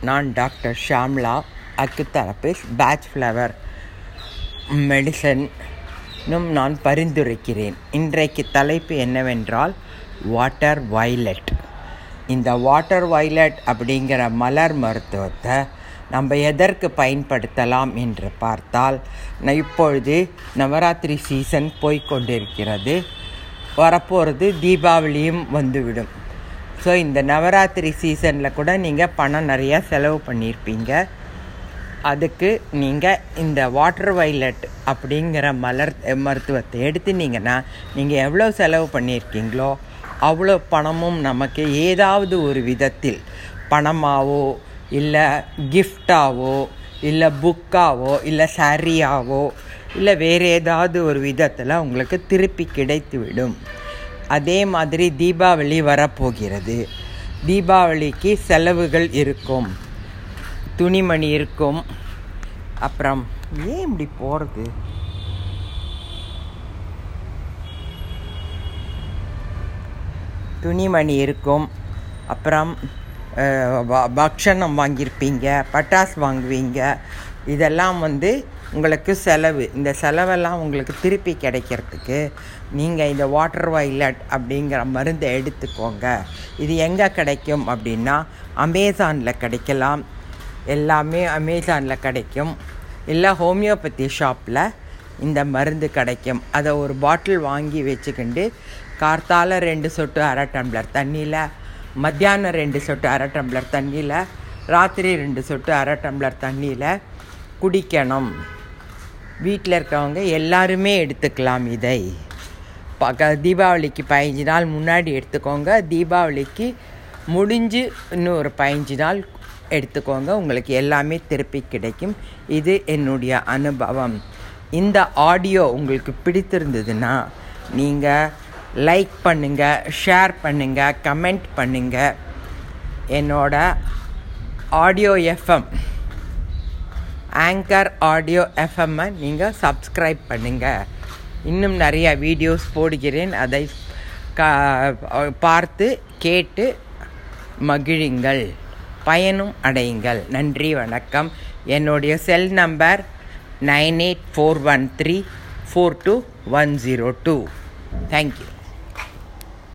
நான் doctor Shamla acutherapist Bach flower மெடிசனும் நான் பரிந்துரைக்கிறேன். இன்றைக்கு தலைப்பு என்னவென்றால் வாட்டர் வயலட். இந்த வாட்டர் வயலட் அப்படிங்கிற மலர் மருத்துவத்தை நம்ம எதற்கு பயன்படுத்தலாம் என்று பார்த்தால் நான் இப்பொழுது நவராத்திரி சீசன் போய்க்கொண்டிருக்கிறது வரப்போகிறது தீபாவளியும் வந்துவிடும். ஸோ இந்த நவராத்திரி சீசனில் கூட நீங்கள் பணம் நிறையா செலவு பண்ணியிருப்பீங்க. அதுக்கு நீங்கள் இந்த வாட்டர் வைலட் அப்படிங்கிற மலர் மருத்துவத்தை எடுத்துனீங்கன்னா நீங்கள் எவ்வளோ செலவு பண்ணியிருக்கீங்களோ அவ்வளோ பணமும் நமக்கு ஏதாவது ஒரு விதத்தில் பணமாவோ இல்லை கிஃப்டாவோ இல்லை புக்காவோ இல்லை சாரியாவோ இல்லை வேறு ஏதாவது ஒரு விதத்தில் உங்களுக்கு திருப்பி கிடைத்துவிடும். அதே மாதிரி தீபாவளி வரப்போகிறது. தீபாவளிக்கு செலவுகள் இருக்கும். துணிமணி இருக்கும். அப்புறம் ஏன் இப்படி போகிறது துணிமணி இருக்கும். அப்புறம் பக்ஷணம் வாங்கியிருப்பீங்க பட்டாசு வாங்குவீங்க இதெல்லாம் வந்து உங்களுக்கு செலவு. இந்த செலவெல்லாம் உங்களுக்கு திருப்பி கிடைக்கிறதுக்கு நீங்கள் இந்த வாட்டர் வைலட் அப்படிங்கிற மருந்தை எடுத்துக்கோங்க. இது எங்கே கிடைக்கும் அப்படின்னா அமேசானில் கிடைக்கலாம். எல்லாமே அமேசானில் கிடைக்கும். இல்லை ஹோமியோபதி ஷாப்பில் இந்த மருந்து கிடைக்கும். அதை ஒரு பாட்டில் வாங்கி வச்சுக்கிண்டு கார்த்தால ரெண்டு சொட்டு அரை டம்ளர் தண்ணியில் மத்தியானம் ரெண்டு சொட்டு அரை டம்ளர் தண்ணியில் ராத்திரி ரெண்டு சொட்டு அரை டம்ளர் தண்ணியில் குடிக்கணும். வீட்டில் இருக்கவங்க எல்லாருமே எடுத்துக்கலாம் இதை. பக்க தீபாவளிக்கு பதினஞ்சு நாள் முன்னாடி எடுத்துக்கோங்க. தீபாவளிக்கு முடிஞ்சு இன்னும் ஒரு பதினஞ்சு நாள் எடுத்துக்கோங்க. உங்களுக்கு எல்லாமே திருப்பி கிடைக்கும். இது என்னுடைய அனுபவம். இந்த ஆடியோ உங்களுக்கு பிடித்திருந்ததுன்னா நீங்கள் லைக் பண்ணுங்கள் ஷேர் பண்ணுங்கள் கமெண்ட் பண்ணுங்கள் என்னோட ஆடியோ எஃப்எம் ஆங்கர் ஆடியோ எஃப்எம்மை நீங்கள் சப்ஸ்கிரைப் பண்ணுங்கள் இன்னும் நிறைய வீடியோஸ் போடுகிறேன். அதை க பார்த்து கேட்டு மகிழுங்கள். பயனும் அடையுங்கள். நன்றி வணக்கம். என்னுடைய cell number nine eight four one three four two one zero two thank you